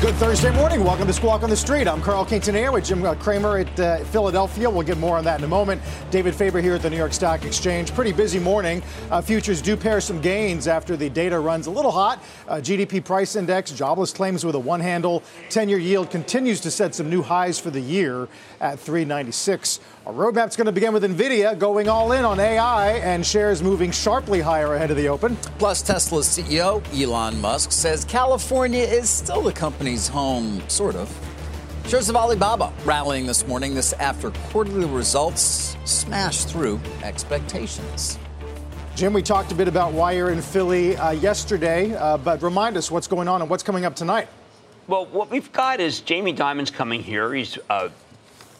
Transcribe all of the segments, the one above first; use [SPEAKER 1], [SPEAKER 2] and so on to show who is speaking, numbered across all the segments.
[SPEAKER 1] Good Thursday morning. Welcome to Squawk on the Street. I'm Carl Quintanilla with Jim uh, Cramer at uh, Philadelphia. We'll get more on that in a moment. David Faber here at the New York Stock Exchange. Pretty busy morning. Uh, futures do pair some gains after the data runs a little hot. Uh, GDP price index, jobless claims with a one handle. 10 year yield continues to set some new highs for the year at 396. Our roadmap's going to begin with NVIDIA going all in on AI and shares moving sharply higher ahead of the open.
[SPEAKER 2] Plus, Tesla's CEO, Elon Musk, says California is still the company's home, sort of. Shares of Alibaba rallying this morning, this after quarterly results smashed through expectations.
[SPEAKER 1] Jim, we talked a bit about why you're in Philly uh, yesterday, uh, but remind us what's going on and what's coming up tonight.
[SPEAKER 3] Well, what we've got is Jamie Dimon's coming here. He's uh,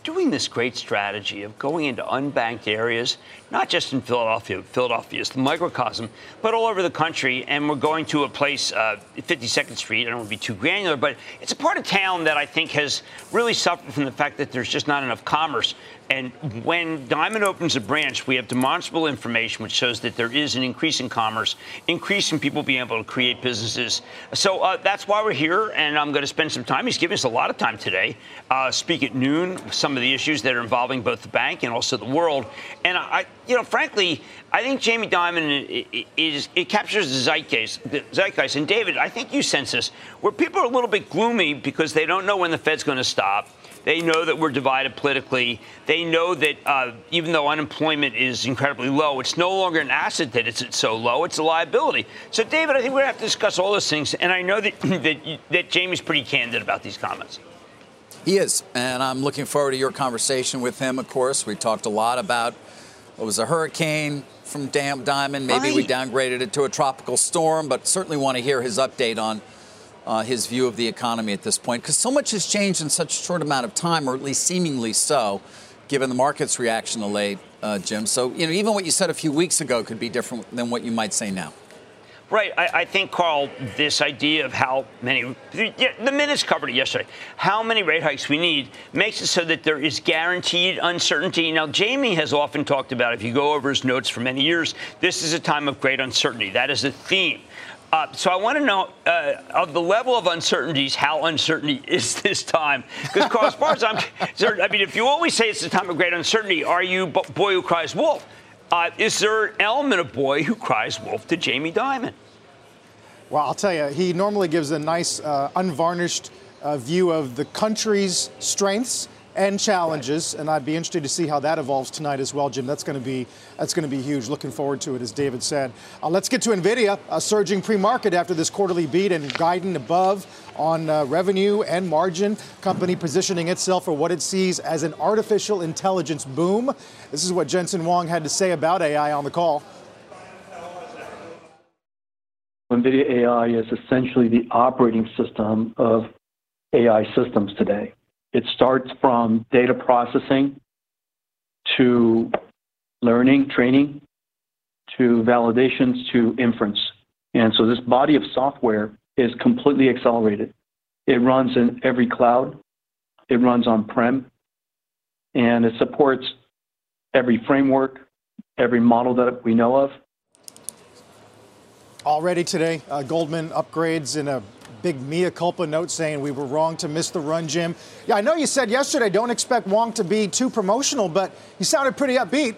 [SPEAKER 3] doing this great strategy of going into unbanked areas, not just in Philadelphia, Philadelphia is the microcosm, but all over the country. And we're going to a place, uh, 52nd Street. I don't want to be too granular, but it's a part of town that I think has really suffered from the fact that there's just not enough commerce. And when Dimon opens a branch, we have demonstrable information which shows that there is an increase in commerce, increase in people being able to create businesses. So uh, that's why we're here, and I'm going to spend some time. He's giving us a lot of time today. Uh, speak at noon, some of the issues that are involving both the bank and also the world. And I, you know, frankly, I think Jamie Dimon is it captures the zeitgeist. The zeitgeist. And David, I think you sense this, where people are a little bit gloomy because they don't know when the Fed's going to stop. They know that we're divided politically. They know that uh, even though unemployment is incredibly low, it's no longer an asset that it's so low. It's a liability. So, David, I think we're going to have to discuss all those things. And I know that, that, that Jamie's pretty candid about these comments.
[SPEAKER 2] He is. And I'm looking forward to your conversation with him, of course. We talked a lot about what was a hurricane from Dam Dimon. Maybe right. we downgraded it to a tropical storm, but certainly want to hear his update on uh, his view of the economy at this point, because so much has changed in such a short amount of time, or at least seemingly so, given the market's reaction to late, uh, Jim. So, you know, even what you said a few weeks ago could be different than what you might say now.
[SPEAKER 3] Right. I, I, think, Carl, this idea of how many, the minutes covered it yesterday, how many rate hikes we need makes it so that there is guaranteed uncertainty. Now, Jamie has often talked about, if you go over his notes for many years, this is a time of great uncertainty. That is a theme. Uh, so I want to know uh, of the level of uncertainties, how uncertainty is this time? Because as far as I'm concerned, I mean, if you always say it's a time of great uncertainty, are you boy who cries wolf? Uh, is there an element of boy who cries wolf to Jamie Dimon?
[SPEAKER 1] Well, I'll tell you, he normally gives a nice, uh, unvarnished uh, view of the country's strengths and challenges, and I'd be interested to see how that evolves tonight as well, Jim. That's going to be that's going to be huge. Looking forward to it, as David said. Uh, let's get to Nvidia, a surging pre-market after this quarterly beat and guiding above on uh, revenue and margin. Company positioning itself for what it sees as an artificial intelligence boom. This is what Jensen Huang had to say about AI on the call.
[SPEAKER 4] NVIDIA AI is essentially the operating system of AI systems today. It starts from data processing to learning, training, to validations, to inference. And so this body of software is completely accelerated. It runs in every cloud, it runs on prem, and it supports every framework, every model that we know of.
[SPEAKER 1] Already today, uh, Goldman upgrades in a big mea culpa note saying we were wrong to miss the run, Jim. Yeah, I know you said yesterday don't expect Huang to be too promotional, but he sounded pretty upbeat.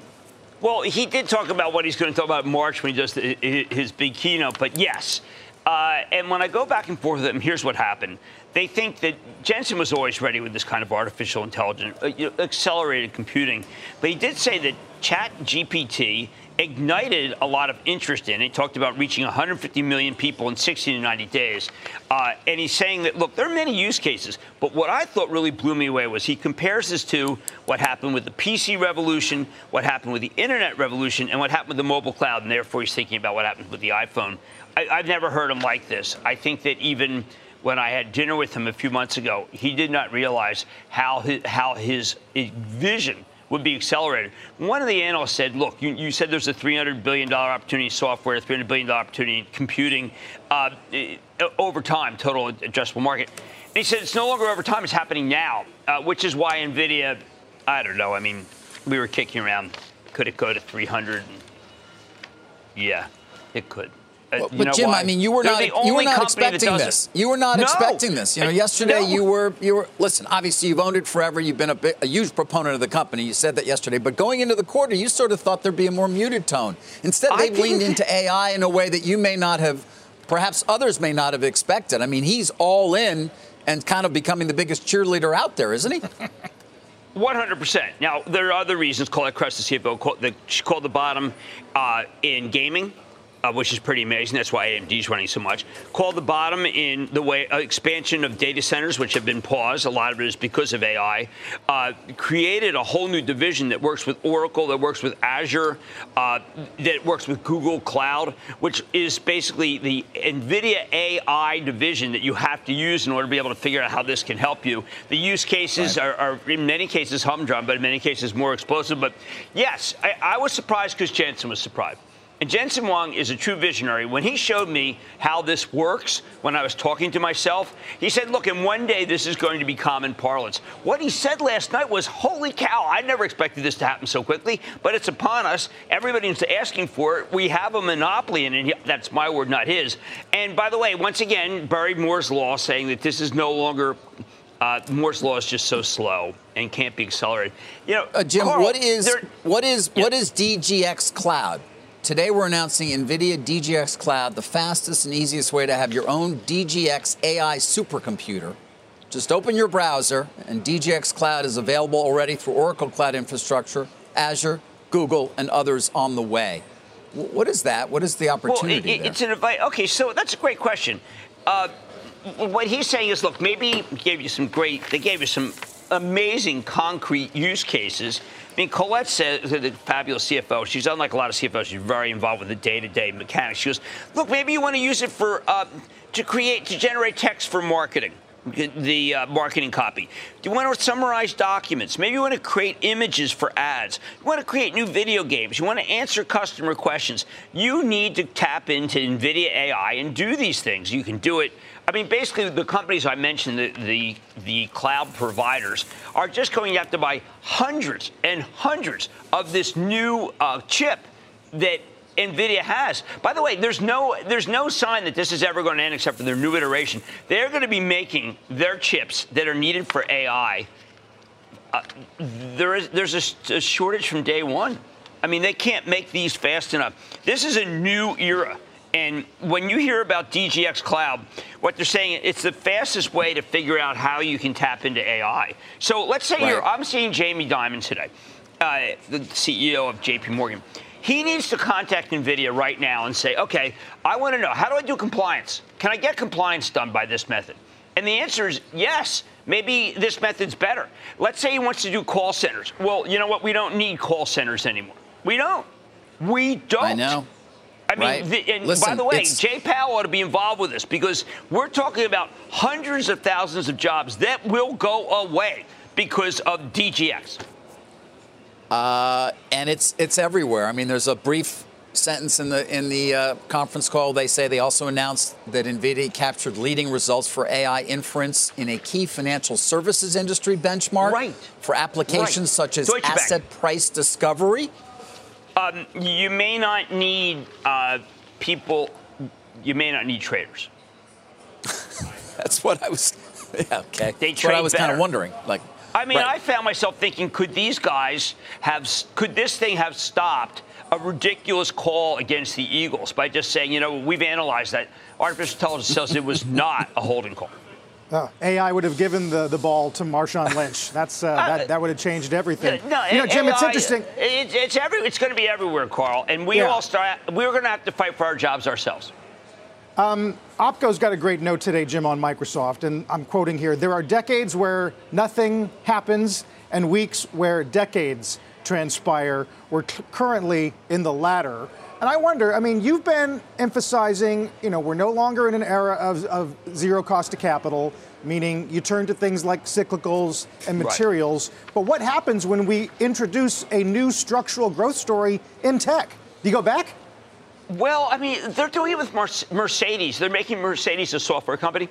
[SPEAKER 3] Well, he did talk about what he's going to talk about March when he does his big keynote, but yes. Uh, and when I go back and forth with him, here's what happened. They think that Jensen was always ready with this kind of artificial intelligence, uh, accelerated computing. But he did say that Chat GPT ignited a lot of interest in. He talked about reaching 150 million people in 60 to 90 days. Uh, and he's saying that, look, there are many use cases, but what I thought really blew me away was he compares this to what happened with the PC revolution, what happened with the internet revolution, and what happened with the mobile cloud. And therefore, he's thinking about what happened with the iPhone. I, I've never heard him like this. I think that even when I had dinner with him a few months ago, he did not realize how his, how his vision would be accelerated. One of the analysts said, look, you, you said there's a $300 billion opportunity in software, $300 billion opportunity in computing uh, over time, total addressable market. And he said it's no longer over time, it's happening now, uh, which is why NVIDIA, I don't know, I mean, we were kicking around, could it go to 300? Yeah, it could.
[SPEAKER 2] Uh, but Jim, why? I mean, you were They're not you were not expecting this. You were not no. expecting this. You know, yesterday no. you were you were listen. Obviously, you've owned it forever. You've been a, a, huge proponent of the company. You said that yesterday. But going into the quarter, you sort of thought there'd be a more muted tone. Instead, they've leaned into AI in a way that you may not have, perhaps others may not have expected. I mean, he's all in and kind of becoming the biggest cheerleader out there, isn't he?
[SPEAKER 3] 100%. Now, there are other reasons. Colette Kress, the CFO, called the, called the bottom uh, in gaming uh, which is pretty amazing. That's why AMD is running so much. Called the bottom in the way uh, expansion of data centers, which have been paused. A lot of it is because of AI. Uh, created a whole new division that works with Oracle, that works with Azure, uh, that works with Google Cloud, which is basically the NVIDIA AI division that you have to use in order to be able to figure out how this can help you. The use cases right. are, are, in many cases, humdrum, but in many cases, more explosive. But yes, I, I was surprised because Jensen was surprised. And Jensen Huang is a true visionary. When he showed me how this works, when I was talking to myself, he said, Look, in one day this is going to be common parlance. What he said last night was, Holy cow, I never expected this to happen so quickly, but it's upon us. Everybody's asking for it. We have a monopoly in it. That's my word, not his. And by the way, once again, Barry Moore's law saying that this is no longer. Uh, Moore's law is just so slow and can't be accelerated. You know,
[SPEAKER 2] uh, Jim, Carl, what is what is yeah. what is DGX Cloud? Today, we're announcing NVIDIA DGX Cloud, the fastest and easiest way to have your own DGX AI supercomputer. Just open your browser, and DGX Cloud is available already through Oracle Cloud Infrastructure, Azure, Google, and others on the way. What is that? What is the opportunity?
[SPEAKER 3] Well,
[SPEAKER 2] it,
[SPEAKER 3] it's an advice. Okay, so that's a great question. Uh, what he's saying is, look, maybe gave you some great. They gave you some amazing concrete use cases I mean, Colette says, the fabulous CFO, she's unlike a lot of CFOs, she's very involved with the day-to-day mechanics. She goes, look, maybe you want to use it for uh, to create, to generate text for marketing the uh, marketing copy? Do you want to summarize documents? Maybe you want to create images for ads. You want to create new video games. You want to answer customer questions. You need to tap into NVIDIA AI and do these things. You can do it I mean, basically, the companies I mentioned, the, the, the cloud providers, are just going to have to buy hundreds and hundreds of this new uh, chip that NVIDIA has. By the way, there's no there's no sign that this is ever going to end except for their new iteration. They're going to be making their chips that are needed for AI. Uh, there is there's a, a shortage from day one. I mean, they can't make these fast enough. This is a new era. And when you hear about DGX Cloud, what they're saying it's the fastest way to figure out how you can tap into AI. So let's say right. you're I'm seeing Jamie Dimon today, uh, the CEO of JP Morgan. He needs to contact NVIDIA right now and say, okay, I want to know how do I do compliance? Can I get compliance done by this method? And the answer is yes. Maybe this method's better. Let's say he wants to do call centers. Well, you know what? We don't need call centers anymore. We don't. We don't. I
[SPEAKER 2] know.
[SPEAKER 3] I mean, right? the, and Listen, by the way, Jay Powell ought to be involved with this because we're talking about hundreds of thousands of jobs that will go away because of DGX.
[SPEAKER 2] Uh, and it's it's everywhere. I mean, there's a brief sentence in the in the uh, conference call. They say they also announced that Nvidia captured leading results for AI inference in a key financial services industry benchmark
[SPEAKER 3] right.
[SPEAKER 2] for applications right. such as Deutsche asset Bank. price discovery.
[SPEAKER 3] Um, you may not need uh, people. You may not need traders.
[SPEAKER 2] That's what I was. Yeah, okay. They That's what I was kind of wondering. Like,
[SPEAKER 3] I mean, right. I found myself thinking, could these guys have? Could this thing have stopped a ridiculous call against the Eagles by just saying, you know, we've analyzed that. Artificial intelligence says it was not a holding call.
[SPEAKER 1] Uh, AI would have given the, the ball to Marshawn Lynch. That's uh, that, that would have changed everything.
[SPEAKER 3] No,
[SPEAKER 1] you know, Jim,
[SPEAKER 3] AI,
[SPEAKER 1] it's interesting.
[SPEAKER 3] It, it's every, It's going to be everywhere, Carl, and we
[SPEAKER 1] Yeah.
[SPEAKER 3] all start. We're going to have to fight for our jobs ourselves.
[SPEAKER 1] Opco's got a great note today, Jim, on Microsoft, and I'm quoting here There are decades where nothing happens and weeks where decades transpire. We're c- currently in the latter. And I wonder, I mean, you've been emphasizing, you know, we're no longer in an era of, of zero cost of capital, meaning you turn to things like cyclicals and
[SPEAKER 3] Right.
[SPEAKER 1] materials. But what happens when we introduce a new structural growth story in tech? Do you go back?
[SPEAKER 3] Well, I mean, they're doing it with Mercedes. They're making Mercedes a software company.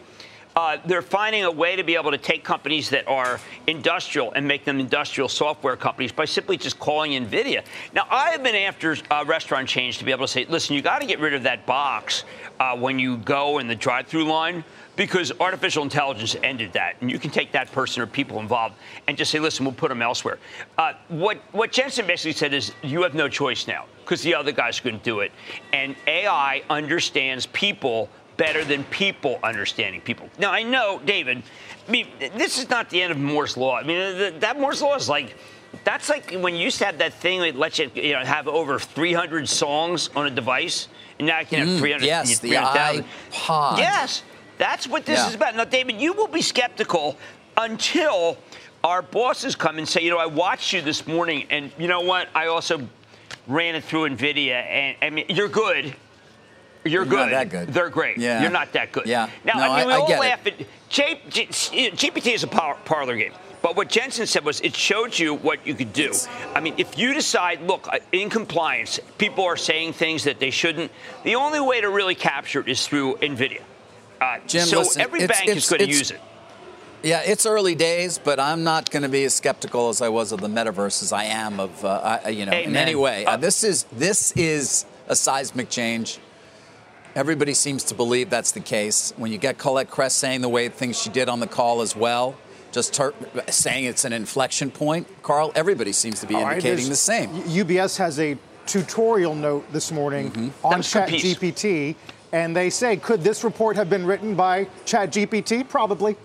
[SPEAKER 3] Uh, they're finding a way to be able to take companies that are industrial and make them industrial software companies by simply just calling NVIDIA. Now, I have been after uh, restaurant chains to be able to say, listen, you got to get rid of that box uh, when you go in the drive through line because artificial intelligence ended that. And you can take that person or people involved and just say, listen, we'll put them elsewhere. Uh, what, what Jensen basically said is, you have no choice now because the other guys couldn't do it. And AI understands people better than people understanding people. Now, I know, David, I mean, this is not the end of Moore's Law. I mean, that Moore's Law is like, that's like when you used to have that thing that lets you, you know, have over 300 songs on a device, and now you can have 300.
[SPEAKER 2] Mm, yes, the
[SPEAKER 3] 300,000.
[SPEAKER 2] iPod.
[SPEAKER 3] Yes, that's what this
[SPEAKER 2] Yeah.
[SPEAKER 3] is about. Now, David, you will be skeptical until our bosses come and say, you know, I watched you this morning, and you know what? I also ran it through NVIDIA, and I mean, you're good. You're
[SPEAKER 2] You're
[SPEAKER 3] good.
[SPEAKER 2] that good.
[SPEAKER 3] They're great.
[SPEAKER 2] Yeah.
[SPEAKER 3] You're not that good.
[SPEAKER 2] Yeah.
[SPEAKER 3] Now,
[SPEAKER 2] No,
[SPEAKER 3] I mean, we
[SPEAKER 2] I- I
[SPEAKER 3] all
[SPEAKER 2] it.
[SPEAKER 3] laugh at J, G, GPT is a par, parlor game. But what Jensen said was it showed you what you could do. I mean, if you decide, look, uh, in compliance, people are saying things that they shouldn't, the only way to really capture it is through NVIDIA. Uh,
[SPEAKER 2] Jim,
[SPEAKER 3] so
[SPEAKER 2] listen,
[SPEAKER 3] every
[SPEAKER 2] it's-
[SPEAKER 3] bank is going to use it.
[SPEAKER 2] Yeah, it's early days, but I'm not going to be as skeptical as I was of the metaverse as I am of, uh, I, you know, in
[SPEAKER 3] Amen.
[SPEAKER 2] any way.
[SPEAKER 3] Uh,
[SPEAKER 2] Uh, this is this is a seismic change. Everybody seems to believe that's the case. When you get Colette Kress saying the way things she did on the call as well, just her, saying it's an inflection point, Carl, everybody seems to be
[SPEAKER 1] All right,
[SPEAKER 2] indicating the same.
[SPEAKER 1] UBS has a tutorial note this morning
[SPEAKER 2] Mm-hmm.
[SPEAKER 1] on
[SPEAKER 3] That was a good piece.
[SPEAKER 1] ChatGPT, and they say, could this report have been written by ChatGPT? Probably.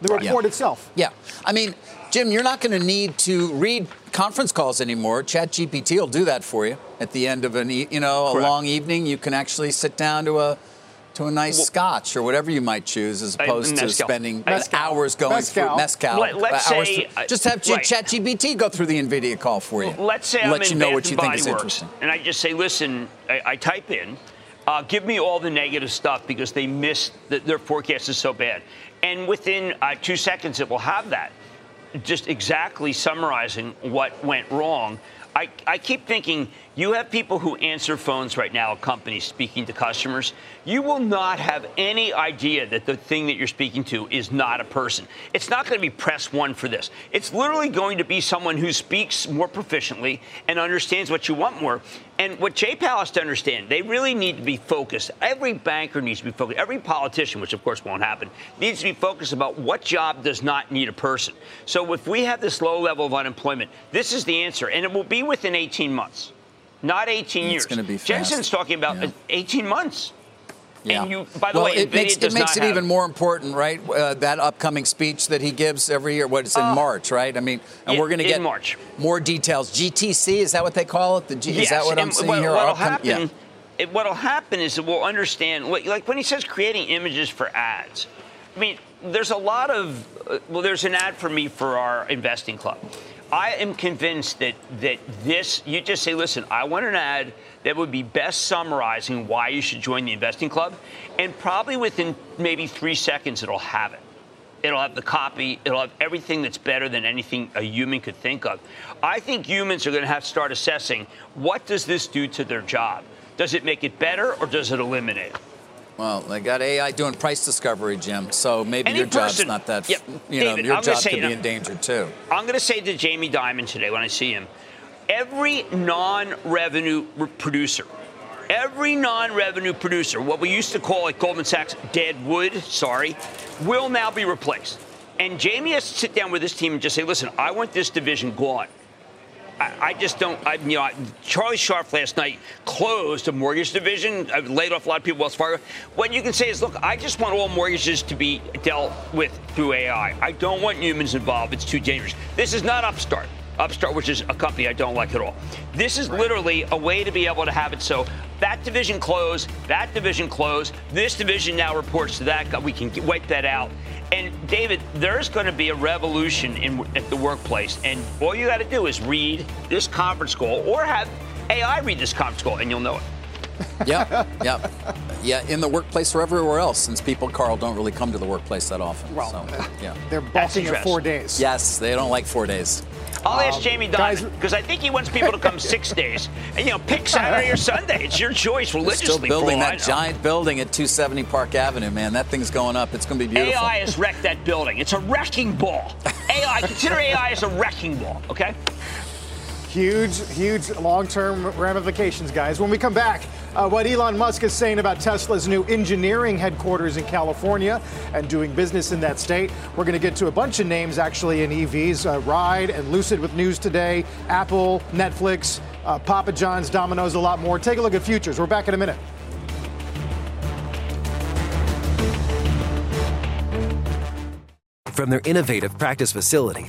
[SPEAKER 1] The
[SPEAKER 2] Yeah.
[SPEAKER 1] report itself.
[SPEAKER 2] Yeah. I mean, Jim, you're not going to need to read conference calls anymore. ChatGPT will do that for you at the end of an, e- you know, a
[SPEAKER 3] Correct.
[SPEAKER 2] long evening. You can actually sit down to a to a nice
[SPEAKER 3] Well-
[SPEAKER 2] scotch or whatever you might choose, as
[SPEAKER 3] I-
[SPEAKER 2] opposed to spending
[SPEAKER 3] Mezcal.
[SPEAKER 2] hours going
[SPEAKER 1] Mezcal.
[SPEAKER 2] through mezcal.
[SPEAKER 3] Let- let's
[SPEAKER 2] uh,
[SPEAKER 3] say,
[SPEAKER 2] through-
[SPEAKER 3] uh,
[SPEAKER 2] just have
[SPEAKER 3] right.
[SPEAKER 2] ChatGPT go through the Nvidia call for you.
[SPEAKER 3] Let's say
[SPEAKER 2] let
[SPEAKER 3] I'm
[SPEAKER 2] you
[SPEAKER 3] in
[SPEAKER 2] know
[SPEAKER 3] Bath
[SPEAKER 2] what you think
[SPEAKER 3] Body
[SPEAKER 2] is
[SPEAKER 3] Works,
[SPEAKER 2] interesting.
[SPEAKER 3] and I just say, listen, I, I type in, uh, give me all the negative stuff because they missed the, their forecast is so bad, and within uh, two seconds it will have that, just exactly summarizing what went wrong. I, I keep thinking you have people who answer phones right now companies speaking to customers. You will not have any idea that the thing that you're speaking to is not a person. It's not going to be press one for this. It's literally going to be someone who speaks more proficiently and understands what you want more. And what Jay Powell has to understand, they really need to be focused. Every banker needs to be focused. Every politician, which of course won't happen, needs to be focused about what job does not need a person. So if we have this low level of unemployment, this is the answer, and it will be within 18 months, not 18
[SPEAKER 2] It's
[SPEAKER 3] years.
[SPEAKER 2] gonna be fast.
[SPEAKER 3] Jensen's talking about
[SPEAKER 2] Yeah.
[SPEAKER 3] 18 months.
[SPEAKER 2] Yeah.
[SPEAKER 3] And you, by the
[SPEAKER 2] well,
[SPEAKER 3] way,
[SPEAKER 2] it
[SPEAKER 3] NVIDIA
[SPEAKER 2] makes, it makes it even more important, right? Uh, that upcoming speech that he gives every year. What it's in
[SPEAKER 3] Uh,
[SPEAKER 2] March, right? I mean, and
[SPEAKER 3] yeah,
[SPEAKER 2] we're going to get
[SPEAKER 3] March.
[SPEAKER 2] more details. GTC is that what they call it? The G, is that what I'm seeing
[SPEAKER 3] what,
[SPEAKER 2] here?
[SPEAKER 3] What'll happen?
[SPEAKER 2] yeah.
[SPEAKER 3] It, what'll happen is that we'll understand. Like, like when he says creating images for ads. I mean, there's a lot of. Uh, well, there's an ad for me for our investing club. I am convinced that that this. You just say, listen, I want an ad that would be best summarizing why you should join the investing club, and probably within maybe three seconds it'll have it. It'll have the copy. It'll have everything that's better than anything a human could think of. I think humans are going to have to start assessing what does this do to their job? Does it make it better or does it eliminate it?
[SPEAKER 2] Well, they got AI doing price discovery, Jim. So maybe
[SPEAKER 3] Any
[SPEAKER 2] your job's not that. You know,
[SPEAKER 3] David,
[SPEAKER 2] your
[SPEAKER 3] I'm
[SPEAKER 2] job could be
[SPEAKER 3] know-
[SPEAKER 2] endangered too.
[SPEAKER 3] I'm going to say to Jamie Dimon today when I see him, every non-revenue re- producer, every non-revenue producer, what we used to call at Goldman Sachs dead wood, sorry, will now be replaced. And Jamie has to sit down with his team and just say, listen, I want this division gone. I, I just don't. I, you know, Charlie Scharf last night closed a mortgage division, I laid off a lot of people. Wells Fargo. What you can say is, look, I just want all mortgages to be dealt with through AI. I don't want humans involved. It's too dangerous. This is not Upstart. Upstart, which is a company I don't like at all. This is right. literally a way to be able to have it so that division closed, that division closed, this division now reports to that. We can wipe that out. And David, there's going to be a revolution in at the workplace, and all you got to do is read this conference call or have AI read this conference call, and you'll know it.
[SPEAKER 2] yeah, yeah, yeah. In the workplace or everywhere else, since people, Carl, don't really come to the workplace that often.
[SPEAKER 1] Well, so, yeah, they're balking at four days.
[SPEAKER 2] Yes, they don't like four days.
[SPEAKER 3] I'll um, ask Jamie Dimon because I think he wants people to come six days. And, you know, pick Saturday or Sunday. It's your choice religiously.
[SPEAKER 2] Still building that giant building at 270 Park Avenue, man. That thing's going up. It's going to be beautiful.
[SPEAKER 3] AI has wrecked that building. It's a wrecking ball. AI, consider AI as a wrecking ball, okay?
[SPEAKER 1] Huge, huge long term ramifications, guys. When we come back, uh, what Elon Musk is saying about Tesla's new engineering headquarters in California and doing business in that state. We're going to get to a bunch of names actually in EVs uh, Ride and Lucid with news today, Apple, Netflix, uh, Papa John's, Domino's, a lot more. Take a look at futures. We're back in a minute.
[SPEAKER 5] From their innovative practice facility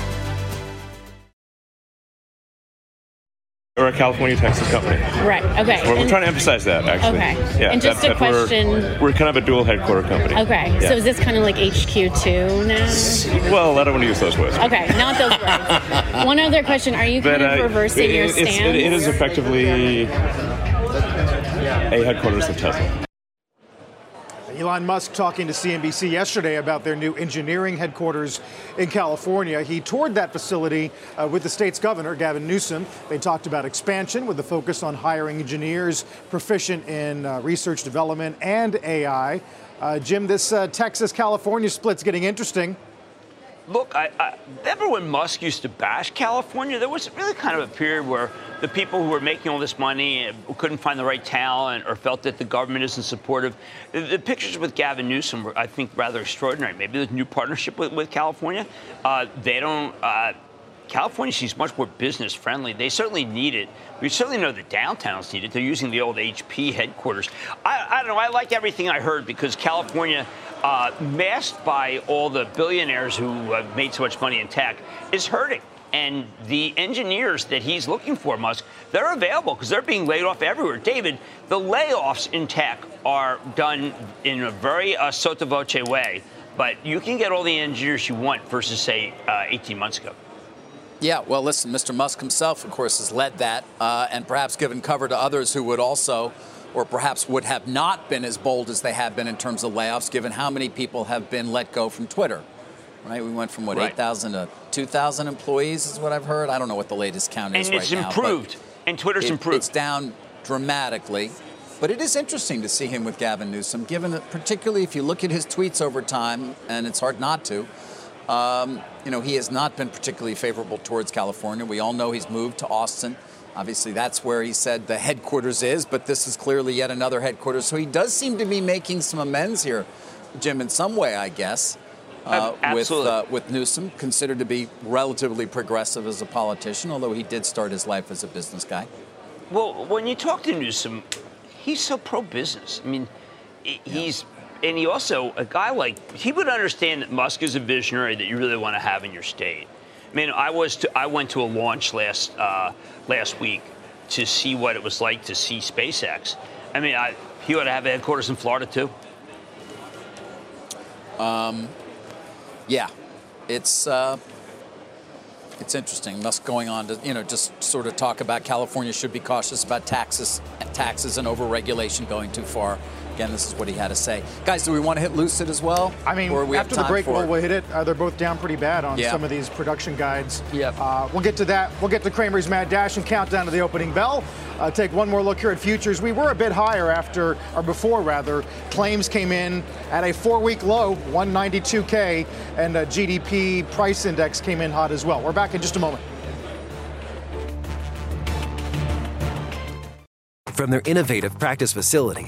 [SPEAKER 6] California, Texas company.
[SPEAKER 7] Right. Okay.
[SPEAKER 6] We're, we're trying to emphasize that, actually.
[SPEAKER 7] Okay. Yeah. And just that, a question.
[SPEAKER 6] We're, we're, kind of a dual headquarter company.
[SPEAKER 7] Okay. Yeah. So is this kind of like HQ two now?
[SPEAKER 6] Well, I don't want to use those words.
[SPEAKER 7] Okay, not those words. One other question: Are you kind but, of uh, reversing it, your stance?
[SPEAKER 6] It, it is effectively a headquarters of Tesla.
[SPEAKER 1] Elon Musk talking to CNBC yesterday about their new engineering headquarters in California. He toured that facility uh, with the state's governor, Gavin Newsom. They talked about expansion with a focus on hiring engineers proficient in uh, research development and AI. Uh, Jim, this uh, Texas California split's getting interesting.
[SPEAKER 3] Look, I, I, remember when Musk used to bash California? There was really kind of a period where the people who were making all this money couldn't find the right talent or felt that the government isn't supportive. The, the pictures with Gavin Newsom were, I think, rather extraordinary. Maybe a new partnership with, with California. Uh, they don't. Uh, California seems much more business friendly. They certainly need it. We certainly know the downtowns need it. They're using the old HP headquarters. I, I don't know. I like everything I heard because California, uh, masked by all the billionaires who have made so much money in tech, is hurting. And the engineers that he's looking for, Musk, they're available because they're being laid off everywhere. David, the layoffs in tech are done in a very uh, sotto voce way, but you can get all the engineers you want versus, say, uh, 18 months ago.
[SPEAKER 2] Yeah, well, listen, Mr. Musk himself, of course, has led that uh, and perhaps given cover to others who would also, or perhaps would have not been as bold as they have been in terms of layoffs, given how many people have been let go from Twitter. Right? We went from what, right. 8,000 to 2,000 employees, is what I've heard. I don't know what the latest count is
[SPEAKER 3] and
[SPEAKER 2] right
[SPEAKER 3] now. And it's improved. And Twitter's
[SPEAKER 2] it,
[SPEAKER 3] improved.
[SPEAKER 2] It's down dramatically. But it is interesting to see him with Gavin Newsom, given that, particularly if you look at his tweets over time, and it's hard not to. Um, you know, he has not been particularly favorable towards California. We all know he's moved to Austin. Obviously, that's where he said the headquarters is, but this is clearly yet another headquarters. So he does seem to be making some amends here, Jim, in some way, I guess, uh, with, uh, with Newsom, considered to be relatively progressive as a politician, although he did start his life as a business guy.
[SPEAKER 3] Well, when you talk to Newsom, he's so pro business. I mean, he's and he also a guy like he would understand that Musk is a visionary that you really want to have in your state. I mean, I was to, I went to a launch last uh, last week to see what it was like to see SpaceX. I mean, I, he ought to have headquarters in Florida too.
[SPEAKER 2] Um, yeah, it's uh, it's interesting. Musk going on to you know just sort of talk about California should be cautious about taxes, taxes and overregulation going too far. Again, this is what he had to say. Guys, do we want to hit Lucid as well?
[SPEAKER 1] I mean,
[SPEAKER 2] or we
[SPEAKER 1] after the break, we'll, we'll hit it. Uh, they're both down pretty bad on
[SPEAKER 2] Yeah.
[SPEAKER 1] some of these production guides.
[SPEAKER 2] Yep.
[SPEAKER 1] Uh, we'll get to that. We'll get to Cramer's Mad Dash and countdown to the opening bell. Uh, take one more look here at futures. We were a bit higher after, or before rather, claims came in at a four-week low, 192k, and uh, GDP price index came in hot as well. We're back in just a moment.
[SPEAKER 5] From their innovative practice facility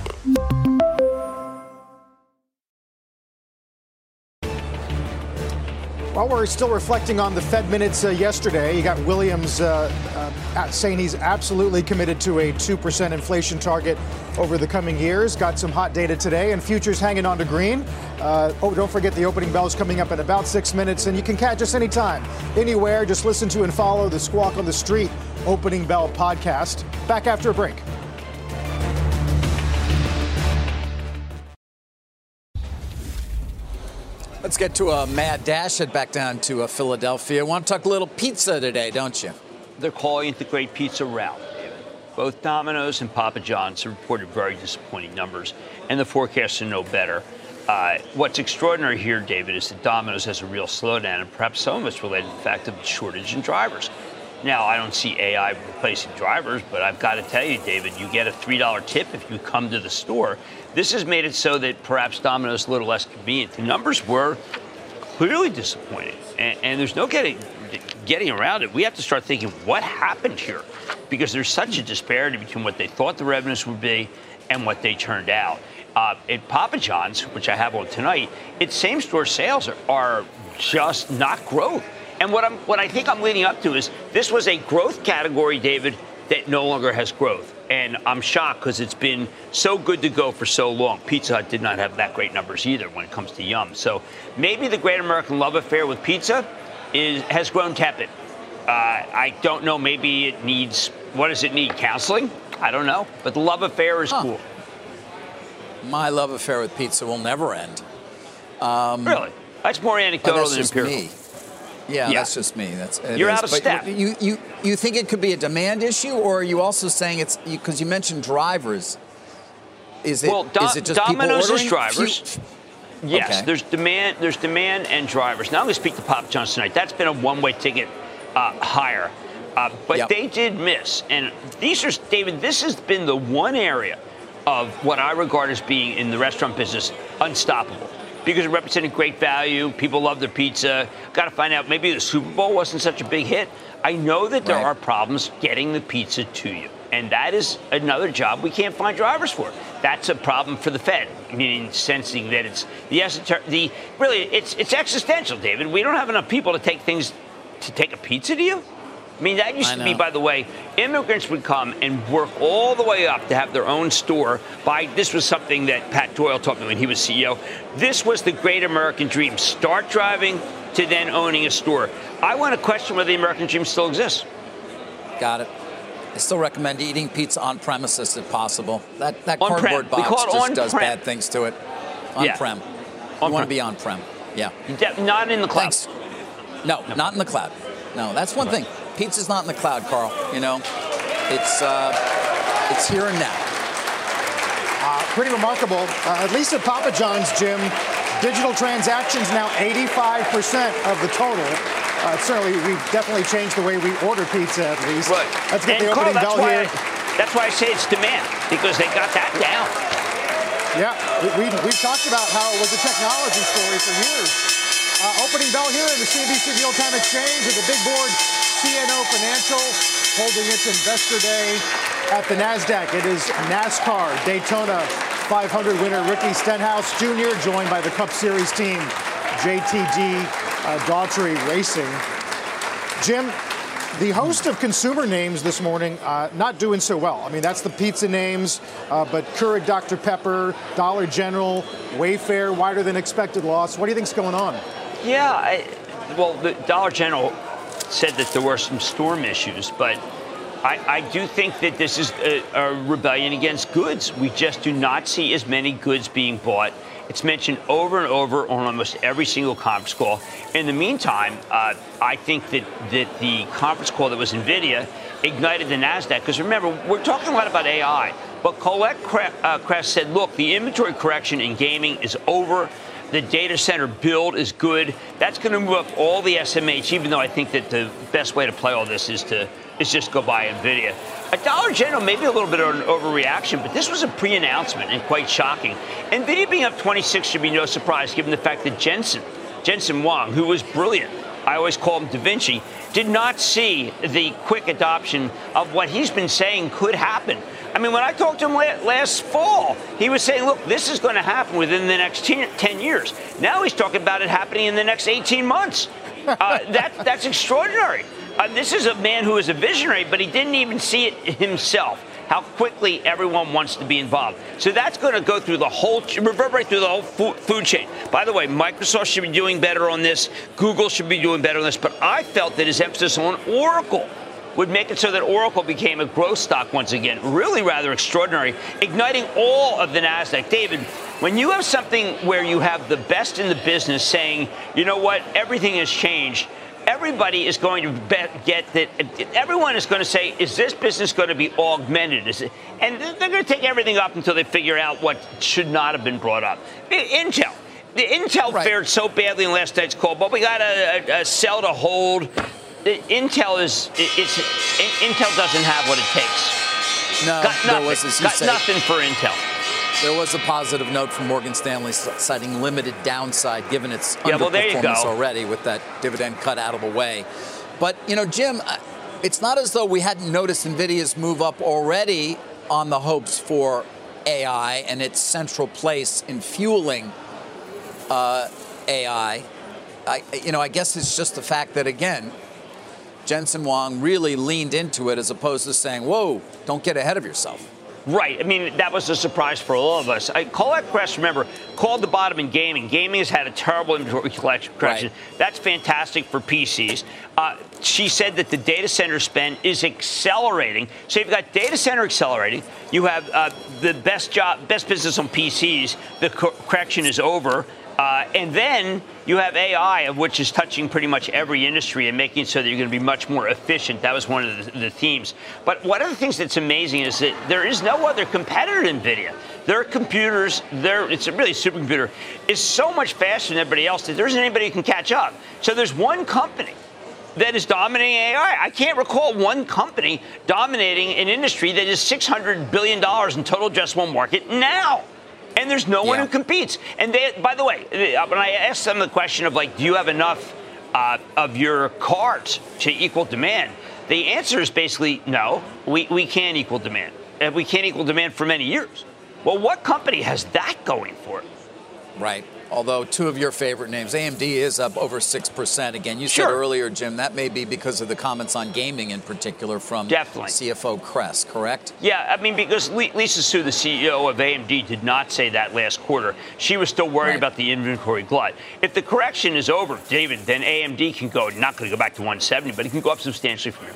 [SPEAKER 1] While we're still reflecting on the Fed minutes uh, yesterday, you got Williams uh, uh, saying he's absolutely committed to a 2% inflation target over the coming years. Got some hot data today, and futures hanging on to green. Uh, oh, don't forget the opening bell is coming up in about six minutes, and you can catch us anytime, anywhere. Just listen to and follow the Squawk on the Street opening bell podcast. Back after a break.
[SPEAKER 2] Let's get to a mad dash. Head back down to uh, Philadelphia. Want to talk a little pizza today, don't you?
[SPEAKER 3] They're calling it the Great Pizza. David. Both Domino's and Papa John's have reported very disappointing numbers, and the forecasts are no better. Uh, what's extraordinary here, David, is that Domino's has a real slowdown, and perhaps some of it's related to the fact of the shortage in drivers. Now, I don't see AI replacing drivers, but I've got to tell you, David, you get a $3 tip if you come to the store. This has made it so that perhaps Domino's a little less convenient. The numbers were clearly disappointing, and, and there's no getting getting around it. We have to start thinking what happened here, because there's such a disparity between what they thought the revenues would be and what they turned out. Uh, at Papa John's, which I have on tonight, its same-store sales are, are just not growth. And what I'm what I think I'm leading up to is this was a growth category, David, that no longer has growth. And I'm shocked because it's been so good to go for so long. Pizza Hut did not have that great numbers either when it comes to yum. So maybe the great American love affair with pizza is has grown tepid. Uh, I don't know. Maybe it needs what does it need? Counseling? I don't know. But the love affair is cool.
[SPEAKER 2] My love affair with pizza will never end. Um,
[SPEAKER 3] Really? That's more anecdotal
[SPEAKER 2] that's
[SPEAKER 3] than empirical.
[SPEAKER 2] me. Yeah,
[SPEAKER 3] Yeah.
[SPEAKER 2] that's just me. That's
[SPEAKER 3] You're
[SPEAKER 2] is.
[SPEAKER 3] out of
[SPEAKER 2] But
[SPEAKER 3] step.
[SPEAKER 2] You, you you think it could be a demand issue, or are you also saying it's because you, mentioned drivers? Is it
[SPEAKER 3] well, Do-
[SPEAKER 2] is it just
[SPEAKER 3] Domino's
[SPEAKER 2] people ordering?
[SPEAKER 3] drivers. Yes,
[SPEAKER 2] Okay.
[SPEAKER 3] there's demand. There's demand and drivers. Now I'm going to speak to Papa John's tonight. That's been a one-way ticket uh, higher, uh, but
[SPEAKER 2] Yep.
[SPEAKER 3] they did miss. And these are David. This has been the one area of what I regard as being in the restaurant business unstoppable. Because it represented great value, people love their pizza. Got to find out maybe the Super Bowl wasn't such a big hit. I know that there
[SPEAKER 2] Right.
[SPEAKER 3] are problems getting the pizza to you. And that is another job we can't find drivers for. That's a problem for the Fed, meaning sensing that it's the esoter- the really it's it's existential, David. We don't have enough people to take things to take a pizza to you. I mean, that used to be, by the way, immigrants would come and work all the way up to have their own store. By this was something that Pat Doyle taught me when he was CEO. This was the great American dream: start driving to then owning a store. I want to question whether the American dream still exists.
[SPEAKER 2] Got it. I still recommend eating pizza on premises if possible. That that
[SPEAKER 3] On-prem.
[SPEAKER 2] cardboard box just does
[SPEAKER 3] on-prem.
[SPEAKER 2] bad things to it. On
[SPEAKER 3] Yeah.
[SPEAKER 2] prem. You want to be on prem. Yeah.
[SPEAKER 3] Not in the cloud.
[SPEAKER 2] Thanks. No, not in the cloud. No, that's one thing. Pizza's not in the cloud, Carl. You know, it's uh, it's here and now.
[SPEAKER 1] Uh, pretty remarkable. Uh, at least at Papa John's, Jim, digital transactions now 85% of the total. Uh, certainly, we've definitely changed the way we order pizza, at least.
[SPEAKER 3] Right.
[SPEAKER 1] Let's get
[SPEAKER 3] and
[SPEAKER 1] the
[SPEAKER 3] Carl,
[SPEAKER 1] opening
[SPEAKER 3] that's
[SPEAKER 1] bell
[SPEAKER 3] why
[SPEAKER 1] here.
[SPEAKER 3] I, that's why I say it's demand because they got that down.
[SPEAKER 1] Yeah, we, we, we've talked about how it was a technology story for years. Uh, opening bell here in the CNBC Real Time Exchange at the big board CNO Financial holding its investor day at the NASDAQ. It is NASCAR Daytona 500 winner Ricky Stenhouse Jr., joined by the Cup Series team, JTG uh, Daugherty Racing. Jim, the host of consumer names this morning uh, not doing so well. I mean, that's the pizza names, uh, but Keurig Dr. Pepper, Dollar General, Wayfair, wider than expected loss. What do you think's going on?
[SPEAKER 3] Yeah, I, well, the Dollar General said that there were some storm issues, but I, I do think that this is a, a rebellion against goods. We just do not see as many goods being bought. It's mentioned over and over on almost every single conference call. In the meantime, uh, I think that, that the conference call that was NVIDIA ignited the NASDAQ. Because remember, we're talking a lot about AI, but Colette uh, said, look, the inventory correction in gaming is over. The data center build is good. That's going to move up all the SMH, even though I think that the best way to play all this is to is just go buy NVIDIA. A Dollar General may be a little bit of an overreaction, but this was a pre-announcement and quite shocking. NVIDIA being up 26 should be no surprise given the fact that Jensen, Jensen Huang, who was brilliant, I always call him Da Vinci, did not see the quick adoption of what he's been saying could happen. I mean, when I talked to him last fall, he was saying, look, this is going to happen within the next 10 years. Now he's talking about it happening in the next 18 months. Uh, that, that's extraordinary. Uh, this is a man who is a visionary, but he didn't even see it himself. How quickly everyone wants to be involved. So that's going to go through the whole, reverberate through the whole food chain. By the way, Microsoft should be doing better on this. Google should be doing better on this. But I felt that his emphasis on Oracle would make it so that Oracle became a growth stock once again. Really rather extraordinary, igniting all of the NASDAQ. David, when you have something where you have the best in the business saying, you know what, everything has changed, everybody is going to bet, get that. Everyone is going to say, is this business going to be augmented? Is it, and they're going to take everything up until they figure out what should not have been brought up. Intel. The Intel right. fared so badly in last night's call, but we got a, a, a sell to hold. Intel is it's Intel doesn't have what it takes.
[SPEAKER 2] No,
[SPEAKER 3] got nothing.
[SPEAKER 2] Was,
[SPEAKER 3] got nothing for Intel.
[SPEAKER 2] There was a positive note from Morgan Stanley citing limited downside given its
[SPEAKER 3] yeah,
[SPEAKER 2] underperformance
[SPEAKER 3] well,
[SPEAKER 2] already with that dividend cut out of the way. But, you know, Jim, it's not as though we hadn't noticed NVIDIA's move up already on the hopes for AI and its central place in fueling uh, AI. I, you know, I guess it's just the fact that, again, Jensen Huang really leaned into it as opposed to saying, whoa, don't get ahead of yourself.
[SPEAKER 3] Right. I mean, that was a surprise for all of us. I, Colette Kress, remember, called the bottom in gaming. Gaming has had a terrible inventory correction. Right. That's fantastic for PCs. Uh, she said that the data center spend is accelerating. So you've got data center accelerating. You have uh, the best job, best business on PCs. The correction is over. Uh, and then you have AI, of which is touching pretty much every industry and making so that you're going to be much more efficient. That was one of the, the themes. But one of the things that's amazing is that there is no other competitor to NVIDIA. Their computers, their it's a really supercomputer, is so much faster than everybody else that there isn't anybody who can catch up. So there's one company that is dominating AI. I can't recall one company dominating an industry that is $600 billion in total addressable market now and there's no yeah. one who competes. And they, by the way, when I asked them the question of like, do you have enough uh, of your cards to equal demand? The answer is basically no. We we can't equal demand, and we can't equal demand for many years. Well, what company has that going for it?
[SPEAKER 2] Right. Although two of your favorite names, AMD is up over 6%. Again, you
[SPEAKER 3] sure.
[SPEAKER 2] said earlier, Jim, that may be because of the comments on gaming in particular from
[SPEAKER 3] Definitely.
[SPEAKER 2] CFO Kress, correct?
[SPEAKER 3] Yeah, I mean, because Lisa Su, the CEO of AMD, did not say that last quarter. She was still worried right. about the inventory glut. If the correction is over, David, then AMD can go, not going to go back to 170, but it can go up substantially from here.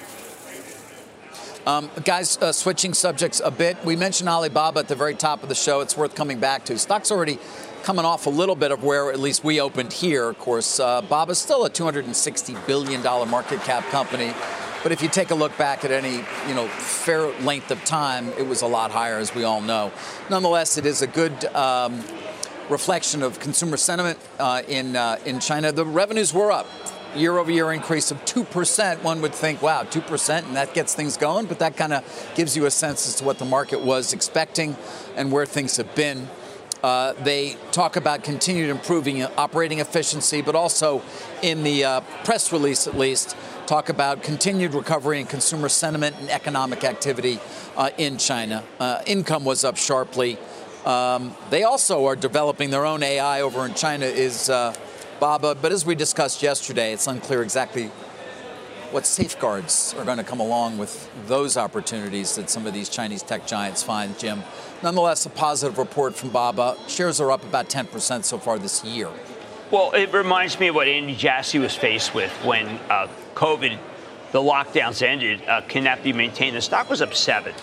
[SPEAKER 2] Um, guys, uh, switching subjects a bit. We mentioned Alibaba at the very top of the show. It's worth coming back to. Stock's already coming off a little bit of where at least we opened here. Of course, uh, Baba is still a $260 billion market cap company. But if you take a look back at any, you know, fair length of time, it was a lot higher, as we all know. Nonetheless, it is a good um, reflection of consumer sentiment uh, in uh, in China. The revenues were up, year-over-year increase of two percent. One would think, wow, two percent, and that gets things going. But that kind of gives you a sense as to what the market was expecting and where things have been. Uh, they talk about continued improving operating efficiency, but also in the uh, press release at least, talk about continued recovery in consumer sentiment and economic activity uh, in China. Uh, income was up sharply. Um, they also are developing their own AI over in China, is uh, Baba. But as we discussed yesterday, it's unclear exactly what safeguards are going to come along with those opportunities that some of these Chinese tech giants find, Jim. Nonetheless, a positive report from Baba. Shares are up about 10% so far this year.
[SPEAKER 3] Well, it reminds me of what Andy Jassy was faced with when uh, COVID, the lockdowns ended. Uh, cannot be maintained. The stock was up seven.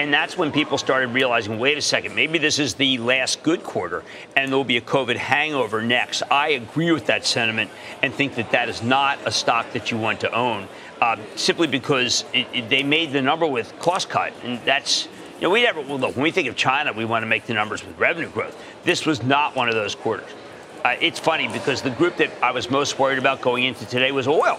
[SPEAKER 3] And that's when people started realizing wait a second, maybe this is the last good quarter and there'll be a COVID hangover next. I agree with that sentiment and think that that is not a stock that you want to own uh, simply because it, it, they made the number with cost cut. And that's, you know, we never, well, look, when we think of China, we want to make the numbers with revenue growth. This was not one of those quarters. Uh, it's funny because the group that I was most worried about going into today was oil.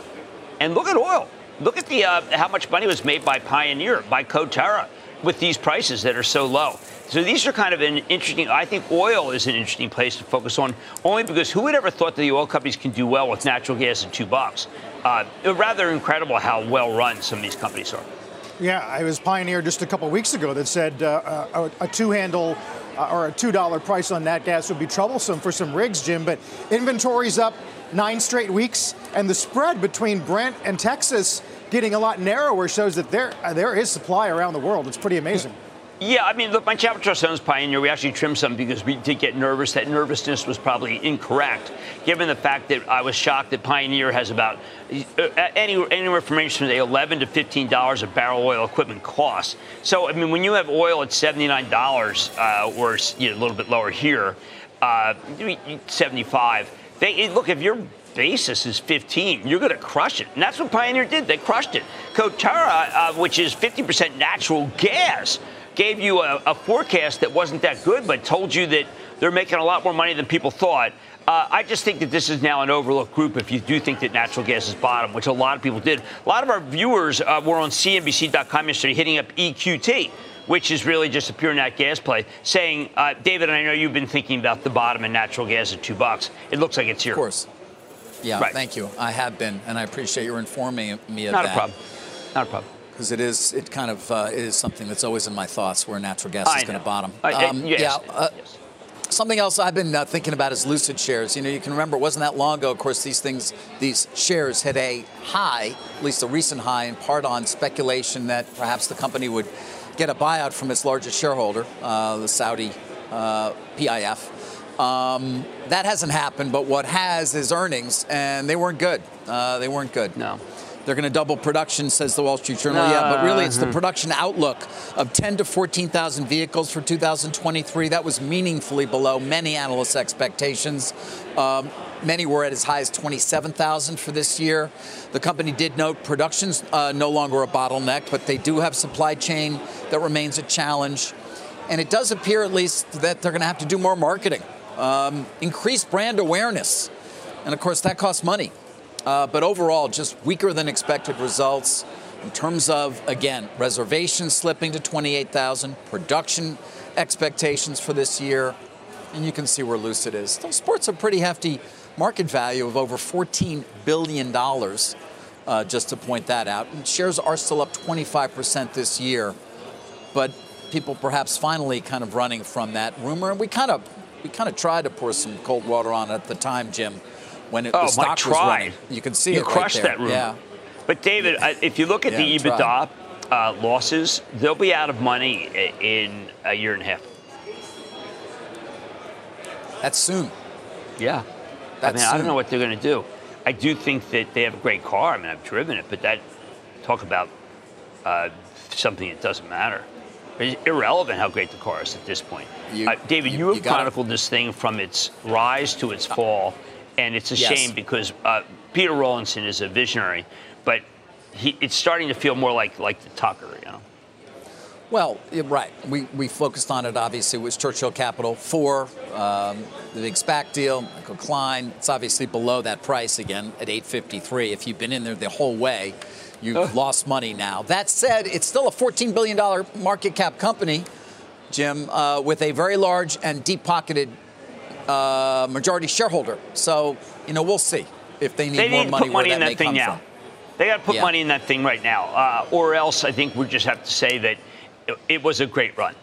[SPEAKER 3] And look at oil. Look at the uh, how much money was made by Pioneer, by Coterra with these prices that are so low. So these are kind of an interesting. I think oil is an interesting place to focus on, only because who would ever thought that the oil companies can do well with natural gas at two bucks? Uh, rather incredible how well run some of these companies are.
[SPEAKER 1] Yeah, I was Pioneer just a couple weeks ago that said uh, a, a two-handle uh, or a $2 price on that gas would be troublesome for some rigs, Jim. But inventory's up nine straight weeks, and the spread between Brent and Texas getting a lot narrower shows that there uh, there is supply around the world. It's pretty amazing.
[SPEAKER 3] Yeah, I mean, look, my Chapter owns Pioneer. We actually trimmed some because we did get nervous. That nervousness was probably incorrect, given the fact that I was shocked that Pioneer has about uh, any, anywhere from range from 11 to 15 dollars a barrel oil equipment cost. So, I mean, when you have oil at 79 dollars, uh, or you know, a little bit lower here, uh, 75. They, look, if you're basis is 15, you're going to crush it. And that's what Pioneer did. They crushed it. Coterra, uh, which is 50% natural gas, gave you a, a, forecast that wasn't that good, but told you that they're making a lot more money than people thought. Uh, I just think that this is now an overlooked group if you do think that natural gas is bottom, which a lot of people did. A lot of our viewers uh, were on CNBC.com yesterday hitting up EQT which is really just a pure nat gas play, saying, uh, David, I know you've been thinking about the bottom in natural gas at two bucks. It looks like it's here.
[SPEAKER 2] Of course. Yeah, right. thank you. I have been, and I appreciate your informing me of
[SPEAKER 3] Not
[SPEAKER 2] that.
[SPEAKER 3] Not a problem. Not a problem.
[SPEAKER 2] Because it is, it kind of uh, it is something that's always in my thoughts where natural gas is going to bottom.
[SPEAKER 3] Um, yes.
[SPEAKER 2] Yeah.
[SPEAKER 3] Uh, yes.
[SPEAKER 2] Something else I've been uh, thinking about is Lucid shares. You know, you can remember it wasn't that long ago. Of course, these things, these shares hit a high, at least a recent high, in part on speculation that perhaps the company would get a buyout from its largest shareholder, uh, the Saudi uh, PIF. Um, that hasn't happened, but what has is earnings, and they weren't good. Uh, they weren't good.
[SPEAKER 3] No.
[SPEAKER 2] They're going to double production, says the Wall Street Journal. Uh, yeah, but really, it's the uh-huh. production outlook of 10 to 14,000 vehicles for 2023. That was meaningfully below many analysts' expectations. Um, many were at as high as 27,000 for this year. The company did note production's uh, no longer a bottleneck, but they do have supply chain that remains a challenge. And it does appear, at least, that they're going to have to do more marketing um, increase brand awareness. And of course, that costs money. Uh, but overall, just weaker than expected results in terms of, again, reservations slipping to 28,000, production expectations for this year. And you can see where Lucid is. Still sports a pretty hefty market value of over $14 billion, uh, just to point that out. And shares are still up 25% this year. But people perhaps finally kind of running from that rumor. And we kind of we kind of tried to pour some cold water on it at the time, Jim, when it,
[SPEAKER 3] oh,
[SPEAKER 2] the stock
[SPEAKER 3] was
[SPEAKER 2] running. You can see
[SPEAKER 3] you
[SPEAKER 2] it
[SPEAKER 3] crushed
[SPEAKER 2] right
[SPEAKER 3] that room.
[SPEAKER 2] Yeah.
[SPEAKER 3] But David, if you look at yeah, the EBITDA uh, losses, they'll be out of money in a year and a half.
[SPEAKER 2] That's soon.
[SPEAKER 3] Yeah.
[SPEAKER 2] That's
[SPEAKER 3] I mean,
[SPEAKER 2] soon.
[SPEAKER 3] I don't know what they're going to do. I do think that they have a great car. I mean, I've driven it, but that talk about uh, something that doesn't matter. It's irrelevant how great the car is at this point. You, uh, David, you, you have you chronicled this thing from its rise to its fall, and it's a yes. shame because uh, Peter Rawlinson is a visionary, but he, it's starting to feel more like like the Tucker, you know.
[SPEAKER 2] Well, right. We, we focused on it, obviously. It was Churchill Capital for um, the big SPAC deal, Michael Klein. It's obviously below that price again at 853. If you've been in there the whole way, You've oh. lost money now. That said, it's still a $14 billion market cap company, Jim, uh, with a very large and deep pocketed uh, majority shareholder. So, you know, we'll see if they need
[SPEAKER 3] they
[SPEAKER 2] more
[SPEAKER 3] need
[SPEAKER 2] money.
[SPEAKER 3] To put money
[SPEAKER 2] in
[SPEAKER 3] that, that thing now.
[SPEAKER 2] From.
[SPEAKER 3] They got to put yeah. money in that thing right now, uh, or else I think we just have to say that it, it was a great run.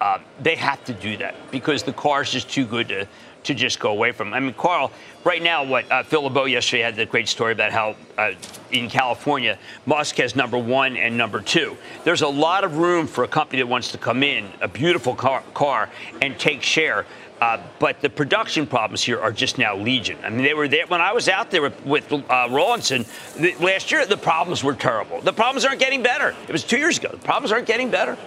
[SPEAKER 3] uh, they have to do that because the car is just too good to to just go away from. I mean, Carl, right now, what uh, Phil LeBeau yesterday had the great story about how uh, in California, Musk has number one and number two. There's a lot of room for a company that wants to come in, a beautiful car, car and take share. Uh, but the production problems here are just now legion. I mean, they were there when I was out there with, with uh, Rawlinson the, last year. The problems were terrible. The problems aren't getting better. It was two years ago. The problems aren't getting better.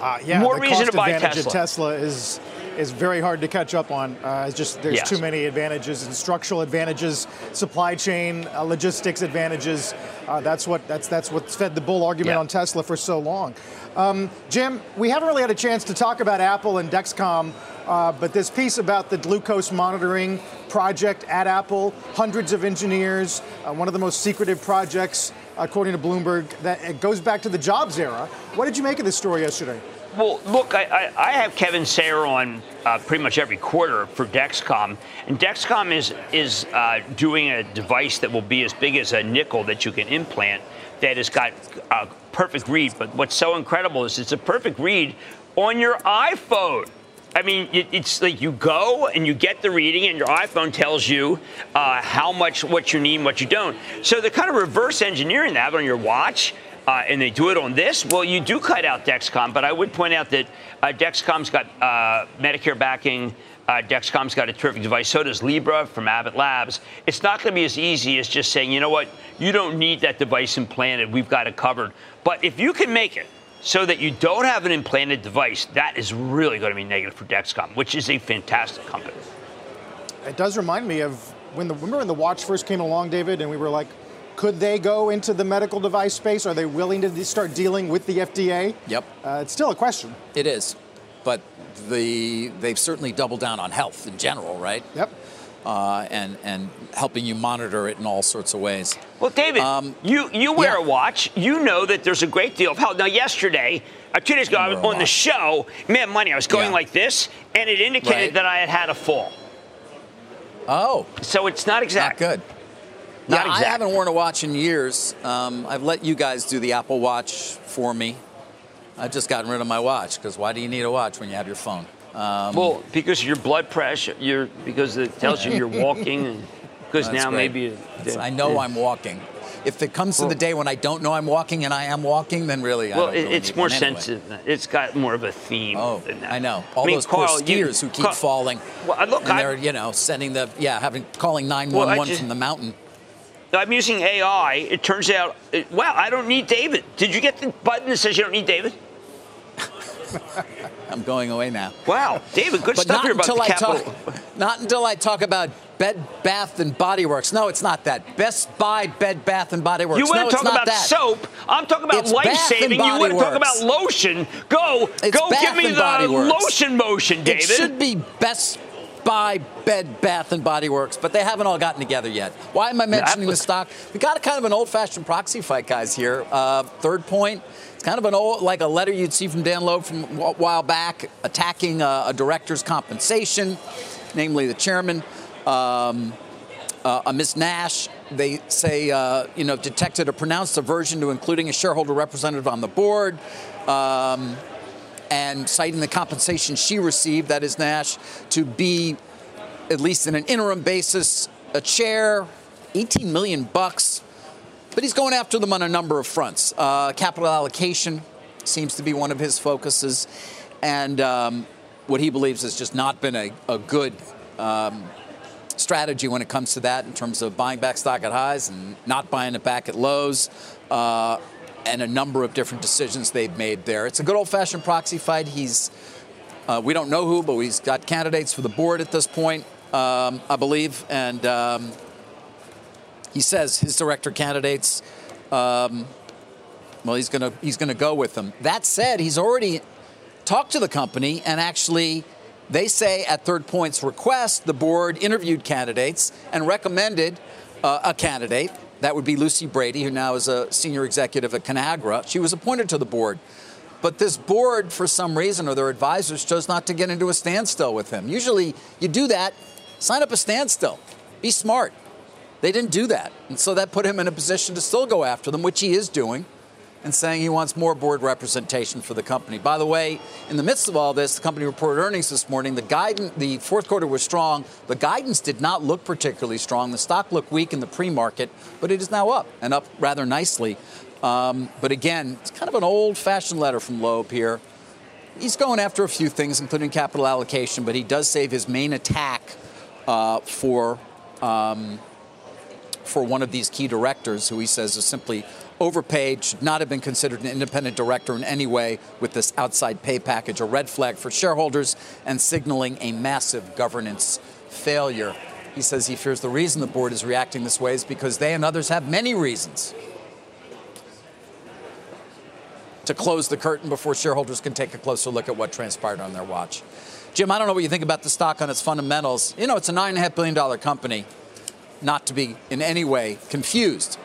[SPEAKER 1] Uh, yeah,
[SPEAKER 3] More
[SPEAKER 1] the
[SPEAKER 3] reason to buy Tesla.
[SPEAKER 1] of Tesla is is very hard to catch up on. Uh, it's just there's
[SPEAKER 3] Yes.
[SPEAKER 1] too many advantages and structural advantages, supply chain uh, logistics advantages. Uh, that's what that's that's what's fed the bull argument
[SPEAKER 3] Yeah.
[SPEAKER 1] on Tesla for so long. Um, Jim, we haven't really had a chance to talk about Apple and Dexcom. Uh, but this piece about the glucose monitoring project at Apple, hundreds of engineers, uh, one of the most secretive projects, according to Bloomberg, that it goes back to the Jobs era. What did you make of this story yesterday?
[SPEAKER 3] Well, look, I, I, I have Kevin Sayer on uh, pretty much every quarter for Dexcom, and Dexcom is is uh, doing a device that will be as big as a nickel that you can implant that has got a perfect read. But what's so incredible is it's a perfect read on your iPhone. I mean, it, it's like you go and you get the reading, and your iPhone tells you uh, how much, what you need, and what you don't. So they're kind of reverse engineering that on your watch uh, and they do it on this, well, you do cut out Dexcom. But I would point out that uh, Dexcom's got uh, Medicare backing. Uh, Dexcom's got a terrific device. So does Libre from Abbott Labs. It's not going to be as easy as just saying, you know what, you don't need that device implanted. We've got it covered. But if you can make it so that you don't have an implanted device, that is really going to be negative for Dexcom, which is a fantastic company.
[SPEAKER 1] It does remind me of when the remember when the watch first came along, David, and we were like, could they go into the medical device space? Are they willing to start dealing with the FDA?
[SPEAKER 2] Yep.
[SPEAKER 1] Uh, it's still a question.
[SPEAKER 2] It is, but the they've certainly doubled down on health in general, right?
[SPEAKER 1] Yep.
[SPEAKER 2] Uh, and and helping you monitor it in all sorts of ways.
[SPEAKER 3] Well, David,
[SPEAKER 2] Um,
[SPEAKER 3] you you wear
[SPEAKER 2] yeah.
[SPEAKER 3] a watch. You know that there's a great deal of health. Now, yesterday, uh, two days ago, I was
[SPEAKER 2] wear a
[SPEAKER 3] on the show. Man, money. I was going
[SPEAKER 2] Yeah.
[SPEAKER 3] like this, and it indicated
[SPEAKER 2] Right.
[SPEAKER 3] that I had had a fall.
[SPEAKER 2] Oh,
[SPEAKER 3] So it's not
[SPEAKER 2] not
[SPEAKER 3] exact.
[SPEAKER 2] good.
[SPEAKER 3] Not
[SPEAKER 2] Now, I haven't worn a watch in years. Um, I've let you guys do the Apple Watch for me. I've just gotten rid of my watch because why do you need a watch when you have your phone? Um,
[SPEAKER 3] Well, because your blood pressure, you're because it tells you you're walking, because
[SPEAKER 2] That's
[SPEAKER 3] now
[SPEAKER 2] great.
[SPEAKER 3] maybe
[SPEAKER 2] It's- I know I'm walking. If it comes to the day when I don't know I'm walking and I am walking, then really, I
[SPEAKER 3] Well, it,
[SPEAKER 2] really
[SPEAKER 3] it's more
[SPEAKER 2] one anyway.
[SPEAKER 3] sensitive. It's got more of a theme
[SPEAKER 2] Oh,
[SPEAKER 3] than that.
[SPEAKER 2] I know. All
[SPEAKER 3] I mean,
[SPEAKER 2] those poor
[SPEAKER 3] Carl, you-
[SPEAKER 2] who keep
[SPEAKER 3] Carl-
[SPEAKER 2] falling.
[SPEAKER 3] Well, look,
[SPEAKER 2] and
[SPEAKER 3] I-
[SPEAKER 2] they're, you know, sending the, yeah, having, calling 911
[SPEAKER 3] Well, just-
[SPEAKER 2] from the mountain.
[SPEAKER 3] I'm using AI. It turns out, it, wow, I don't need David. Did you get the button that says you don't need David?
[SPEAKER 2] I'm going away now.
[SPEAKER 3] Wow, David, good
[SPEAKER 2] But
[SPEAKER 3] stuff
[SPEAKER 2] not
[SPEAKER 3] here about
[SPEAKER 2] until
[SPEAKER 3] the
[SPEAKER 2] I
[SPEAKER 3] Capitol.
[SPEAKER 2] talk. Not until I talk about Bed Bath and Body Works. No, it's not that. Best Buy Bed Bath and Body Works.
[SPEAKER 3] You
[SPEAKER 2] no,
[SPEAKER 3] want to talk about
[SPEAKER 2] that.
[SPEAKER 3] soap? I'm talking about
[SPEAKER 2] It's
[SPEAKER 3] life saving. You want to talk about lotion? Go,
[SPEAKER 2] It's
[SPEAKER 3] go, give me the lotion motion, David.
[SPEAKER 2] It should be Best Buy Bed Bath and Body Works, but they haven't all gotten together yet. Why am I mentioning the stock? We got a kind of an old-fashioned proxy fight, guys. Here, uh, third point. It's kind of an old, like a letter you'd see from Dan Loeb from a while back, attacking uh, a director's compensation, namely the chairman. Um, uh, a Ms. Nash, they say, uh, you know, detected a pronounced aversion to including a shareholder representative on the board. Um, and citing the compensation she received, that is Nash, to be, at least in an interim basis, a chair, 18 million bucks. But he's going after them on a number of fronts. Uh, capital allocation seems to be one of his focuses, and um, what he believes has just not been a, a good um, strategy when it comes to that in terms of buying back stock at highs and not buying it back at lows. Uh, and a number of different decisions they've made there. It's a good old-fashioned proxy fight. He's uh, we don't know who, but he's got candidates for the board at this point, um, I believe, and um, he says his director candidates. Um, well, he's gonna he's gonna go with them. That said, he's already talked to the company, and actually, they say at Third Point's request, the board interviewed candidates and recommended uh, a candidate. That would be Lucy Brady, who now is a senior executive at Conagra. She was appointed to the board. But this board, for some reason, or their advisors, chose not to get into a standstill with him. Usually, you do that, sign up a standstill, be smart. They didn't do that. And so that put him in a position to still go after them, which he is doing. And saying he wants more board representation for the company. By the way, in the midst of all this, the company reported earnings this morning. The guidance, the fourth quarter was strong. The guidance did not look particularly strong. The stock looked weak in the pre-market, but it is now up and up rather nicely. Um, but again, it's kind of an old-fashioned letter from Loeb here. He's going after a few things, including capital allocation, but he does save his main attack uh, for um, for one of these key directors, who he says is simply overpaid, should not have been considered an independent director in any way with this outside pay package, a red flag for shareholders and signaling a massive governance failure. He says he fears the reason the board is reacting this way is because they and others have many reasons to close the curtain before shareholders can take a closer look at what transpired on their watch. Jim, I don't know what you think about the stock on its fundamentals. You know, it's a $9.5 billion company, not to be in any way confused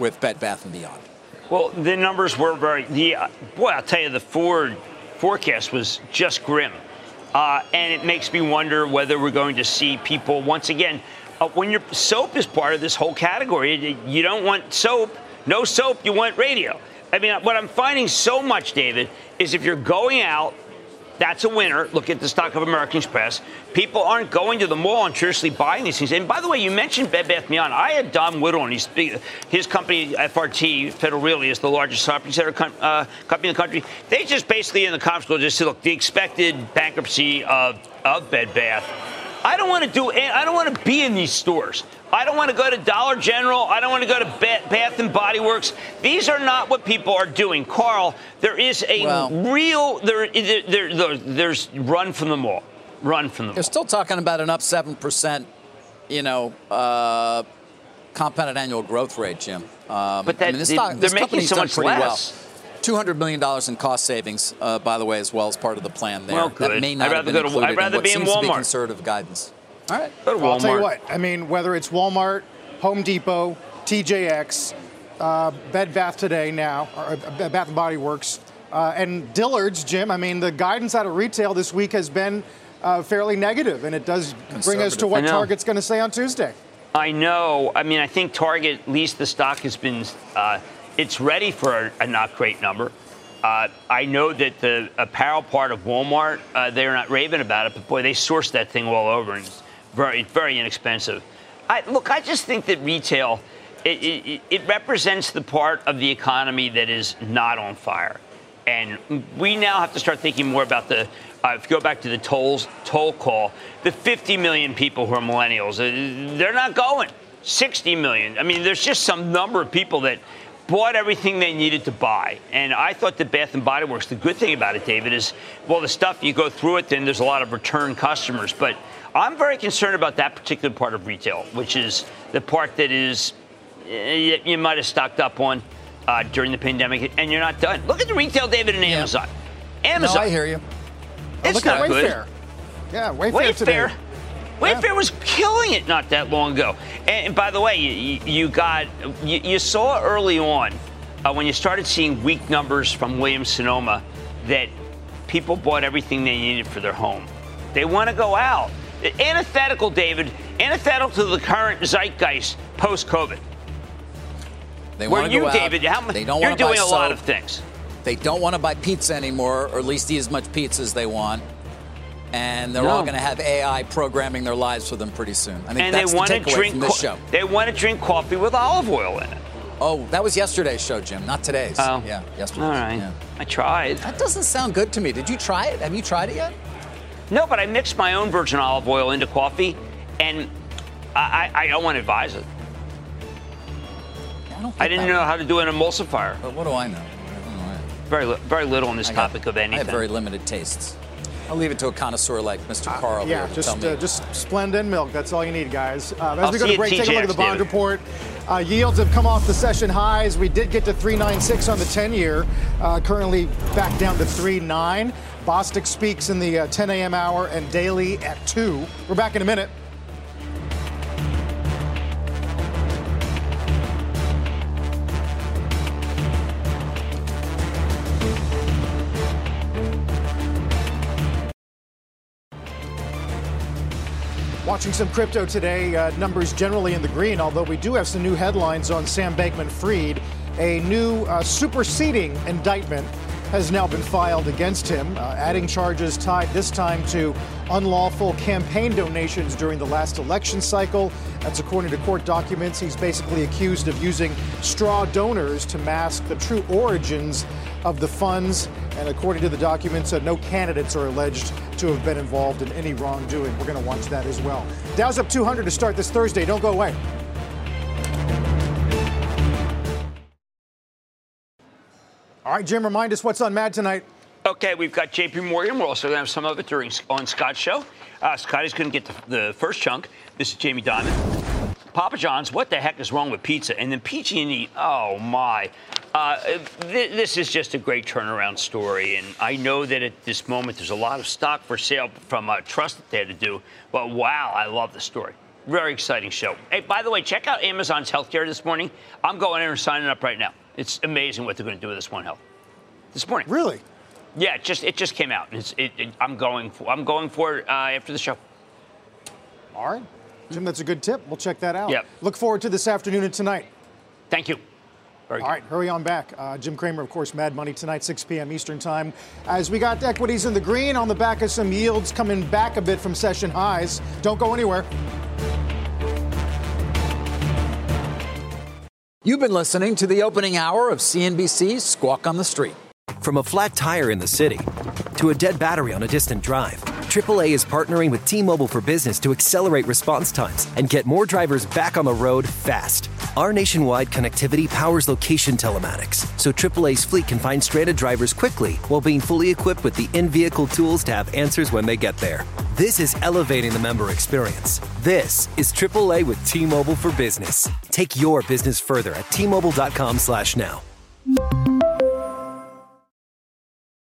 [SPEAKER 2] with Bed Bath and Beyond.
[SPEAKER 3] Well, the numbers were very. The uh, boy, I'll tell you, the forward forecast was just grim, uh, and it makes me wonder whether we're going to see people once again. Uh, when your soap is part of this whole category, you don't want soap. No soap. You want radio. I mean, what I'm finding so much, David, is if you're going out that's a winner. Look at the stock of American Express. People aren't going to the mall and traditionally buying these things. And by the way, you mentioned Bed Bath Beyond. I had Don Woodall, and he's his company, FRT Federal Realty, is the largest shopping center uh, company in the country. They just basically in the conference call just said, look, the expected bankruptcy of of Bed Bath. I don't want to do. I don't want to be in these stores. I don't want to go to Dollar General. I don't want to go to Bath and Body Works. These are not what people are doing. Carl, there is a well, real there, there, there, there's run from the mall. Run from the mall.
[SPEAKER 2] They're still talking about an up seven percent, you know, uh, compounded annual growth rate, Jim.
[SPEAKER 3] Um, but that, I mean, this, stock, making so much less. Well.
[SPEAKER 2] $200 million in cost savings, uh, by the way, as well as part of the plan there.
[SPEAKER 3] Well, good.
[SPEAKER 2] That may not
[SPEAKER 3] I'd rather,
[SPEAKER 2] go to,
[SPEAKER 3] I'd rather
[SPEAKER 2] in
[SPEAKER 3] be in Walmart.
[SPEAKER 2] Be conservative guidance.
[SPEAKER 1] All right. Go to Walmart. I'll tell you what. I mean, whether it's Walmart, Home Depot, TJX, uh, Bed Bath today now, or uh, Bath and Body Works, uh, and Dillard's, Jim. I mean, the guidance out of retail this week has been uh, fairly negative, and it does bring us to what Target's going to say on Tuesday.
[SPEAKER 3] I know. I mean, I think Target, at least the stock has been, uh, it's ready for a, a not great number. Uh, I know that the apparel part of Walmart, uh, they're not raving about it, but boy, they source that thing all over, and it's very, very inexpensive. I, look, I just think that retail, it, it, it represents the part of the economy that is not on fire. And we now have to start thinking more about the, uh, if you go back to the tolls, toll call, the 50 million people who are millennials, uh, they're not going. 60 million. I mean, there's just some number of people that bought everything they needed to buy. And I thought the Bath and Body Works, the good thing about it, David, is well, the stuff you go through it, then there's a lot of return customers. But I'm very concerned about that particular part of retail, which is the part that is eh, you might have stocked up on uh, during the pandemic, and you're not done. Look at the retail, David, and Amazon.
[SPEAKER 1] Yeah.
[SPEAKER 3] Amazon.
[SPEAKER 1] No, I hear you.
[SPEAKER 3] It's
[SPEAKER 1] look
[SPEAKER 3] not
[SPEAKER 1] at
[SPEAKER 3] good.
[SPEAKER 1] Wayfair. Yeah, Wayfair, Wayfair today.
[SPEAKER 3] Wayfair yeah. was killing it not that long ago. And, and by the way, you, you got you, you, saw early on uh, when you started seeing weak numbers from Williams Sonoma that people bought everything they needed for their home. They want to go out antithetical, David, antithetical to the current zeitgeist post COVID.
[SPEAKER 2] They Where
[SPEAKER 3] you,
[SPEAKER 2] out,
[SPEAKER 3] David, how,
[SPEAKER 2] they don't
[SPEAKER 3] you're doing a
[SPEAKER 2] soap.
[SPEAKER 3] lot of things.
[SPEAKER 2] They don't want to buy pizza anymore, or at least eat as much pizza as they want. And they're
[SPEAKER 3] no.
[SPEAKER 2] all going to have AI programming their lives for them pretty soon. I think
[SPEAKER 3] and
[SPEAKER 2] that's
[SPEAKER 3] they want
[SPEAKER 2] the
[SPEAKER 3] to drink
[SPEAKER 2] from this show.
[SPEAKER 3] They want to drink coffee with olive oil in it.
[SPEAKER 2] Oh, that was yesterday's show, Jim, not today's.
[SPEAKER 3] Oh,
[SPEAKER 2] yeah, yesterday.
[SPEAKER 3] All right,
[SPEAKER 2] yeah.
[SPEAKER 3] I tried.
[SPEAKER 2] That doesn't sound good to me. Did you try it? Have you tried it yet?
[SPEAKER 3] No, but I mixed my own virgin olive oil into coffee, and I, I, I don't want to advise it.
[SPEAKER 2] I,
[SPEAKER 3] I didn't know how to do an emulsifier.
[SPEAKER 2] But what do I know?
[SPEAKER 3] Very, very little on this
[SPEAKER 2] I
[SPEAKER 3] topic
[SPEAKER 2] got,
[SPEAKER 3] of anything.
[SPEAKER 2] I have very limited tastes. I'll leave it to a connoisseur like Mr. Uh, Carl.
[SPEAKER 1] yeah,
[SPEAKER 2] here
[SPEAKER 1] just
[SPEAKER 2] uh,
[SPEAKER 1] just Splenda and milk. That's all you need, guys. Uh, as
[SPEAKER 3] I'll
[SPEAKER 1] we go to break, take a look at the bond
[SPEAKER 3] David.
[SPEAKER 1] report. Uh, yields have come off the session highs. We did get to 396 on the 10-year. Uh, currently back down to 39. Bostic speaks in the uh, 10 a.m. hour and daily at 2. We're back in a minute. Watching some crypto today, uh, numbers generally in the green, although we do have some new headlines on Sam Bankman Fried. A new uh, superseding indictment has now been filed against him, uh, adding charges tied this time to unlawful campaign donations during the last election cycle. That's according to court documents. He's basically accused of using straw donors to mask the true origins of the funds. And according to the documents, uh, no candidates are alleged to have been involved in any wrongdoing. We're going to watch that as well. Dow's up 200 to start this Thursday. Don't go away. All right, Jim, remind us what's on Mad tonight.
[SPEAKER 3] Okay, we've got JP Morgan. We're also going to have some of it during on Scott's show. Uh, Scotty's going to get the, the, first chunk. This is Jamie Dimon. Papa John's, what the heck is wrong with pizza? And then PG&E, oh my. Uh, th- this is just a great turnaround story, and I know that at this moment there's a lot of stock for sale from a trust that they had to do. But wow, I love the story. Very exciting show. Hey, by the way, check out Amazon's healthcare this morning. I'm going in and signing up right now. It's amazing what they're going to do with this One Health. This morning.
[SPEAKER 1] Really?
[SPEAKER 3] Yeah, it just it just came out. It's, it, it, I'm going for I'm going for it uh, after the show.
[SPEAKER 1] All right, Jim, that's a good tip. We'll check that out.
[SPEAKER 3] Yep.
[SPEAKER 1] Look forward to this afternoon and tonight.
[SPEAKER 3] Thank you.
[SPEAKER 1] All right, hurry on back. Uh, Jim Cramer, of course, Mad Money tonight, 6 p.m. Eastern Time. As we got equities in the green on the back of some yields coming back a bit from session highs. Don't go anywhere.
[SPEAKER 2] You've been listening to the opening hour of CNBC's Squawk on the Street.
[SPEAKER 5] From a flat tire in the city to a dead battery on a distant drive, AAA is partnering with T Mobile for Business to accelerate response times and get more drivers back on the road fast. Our nationwide connectivity powers location telematics, so AAA's fleet can find stranded drivers quickly while being fully equipped with the in vehicle tools to have answers when they get there. This is elevating the member experience. This is AAA with T Mobile for Business. Take your business further at T-Mobile.com slash now.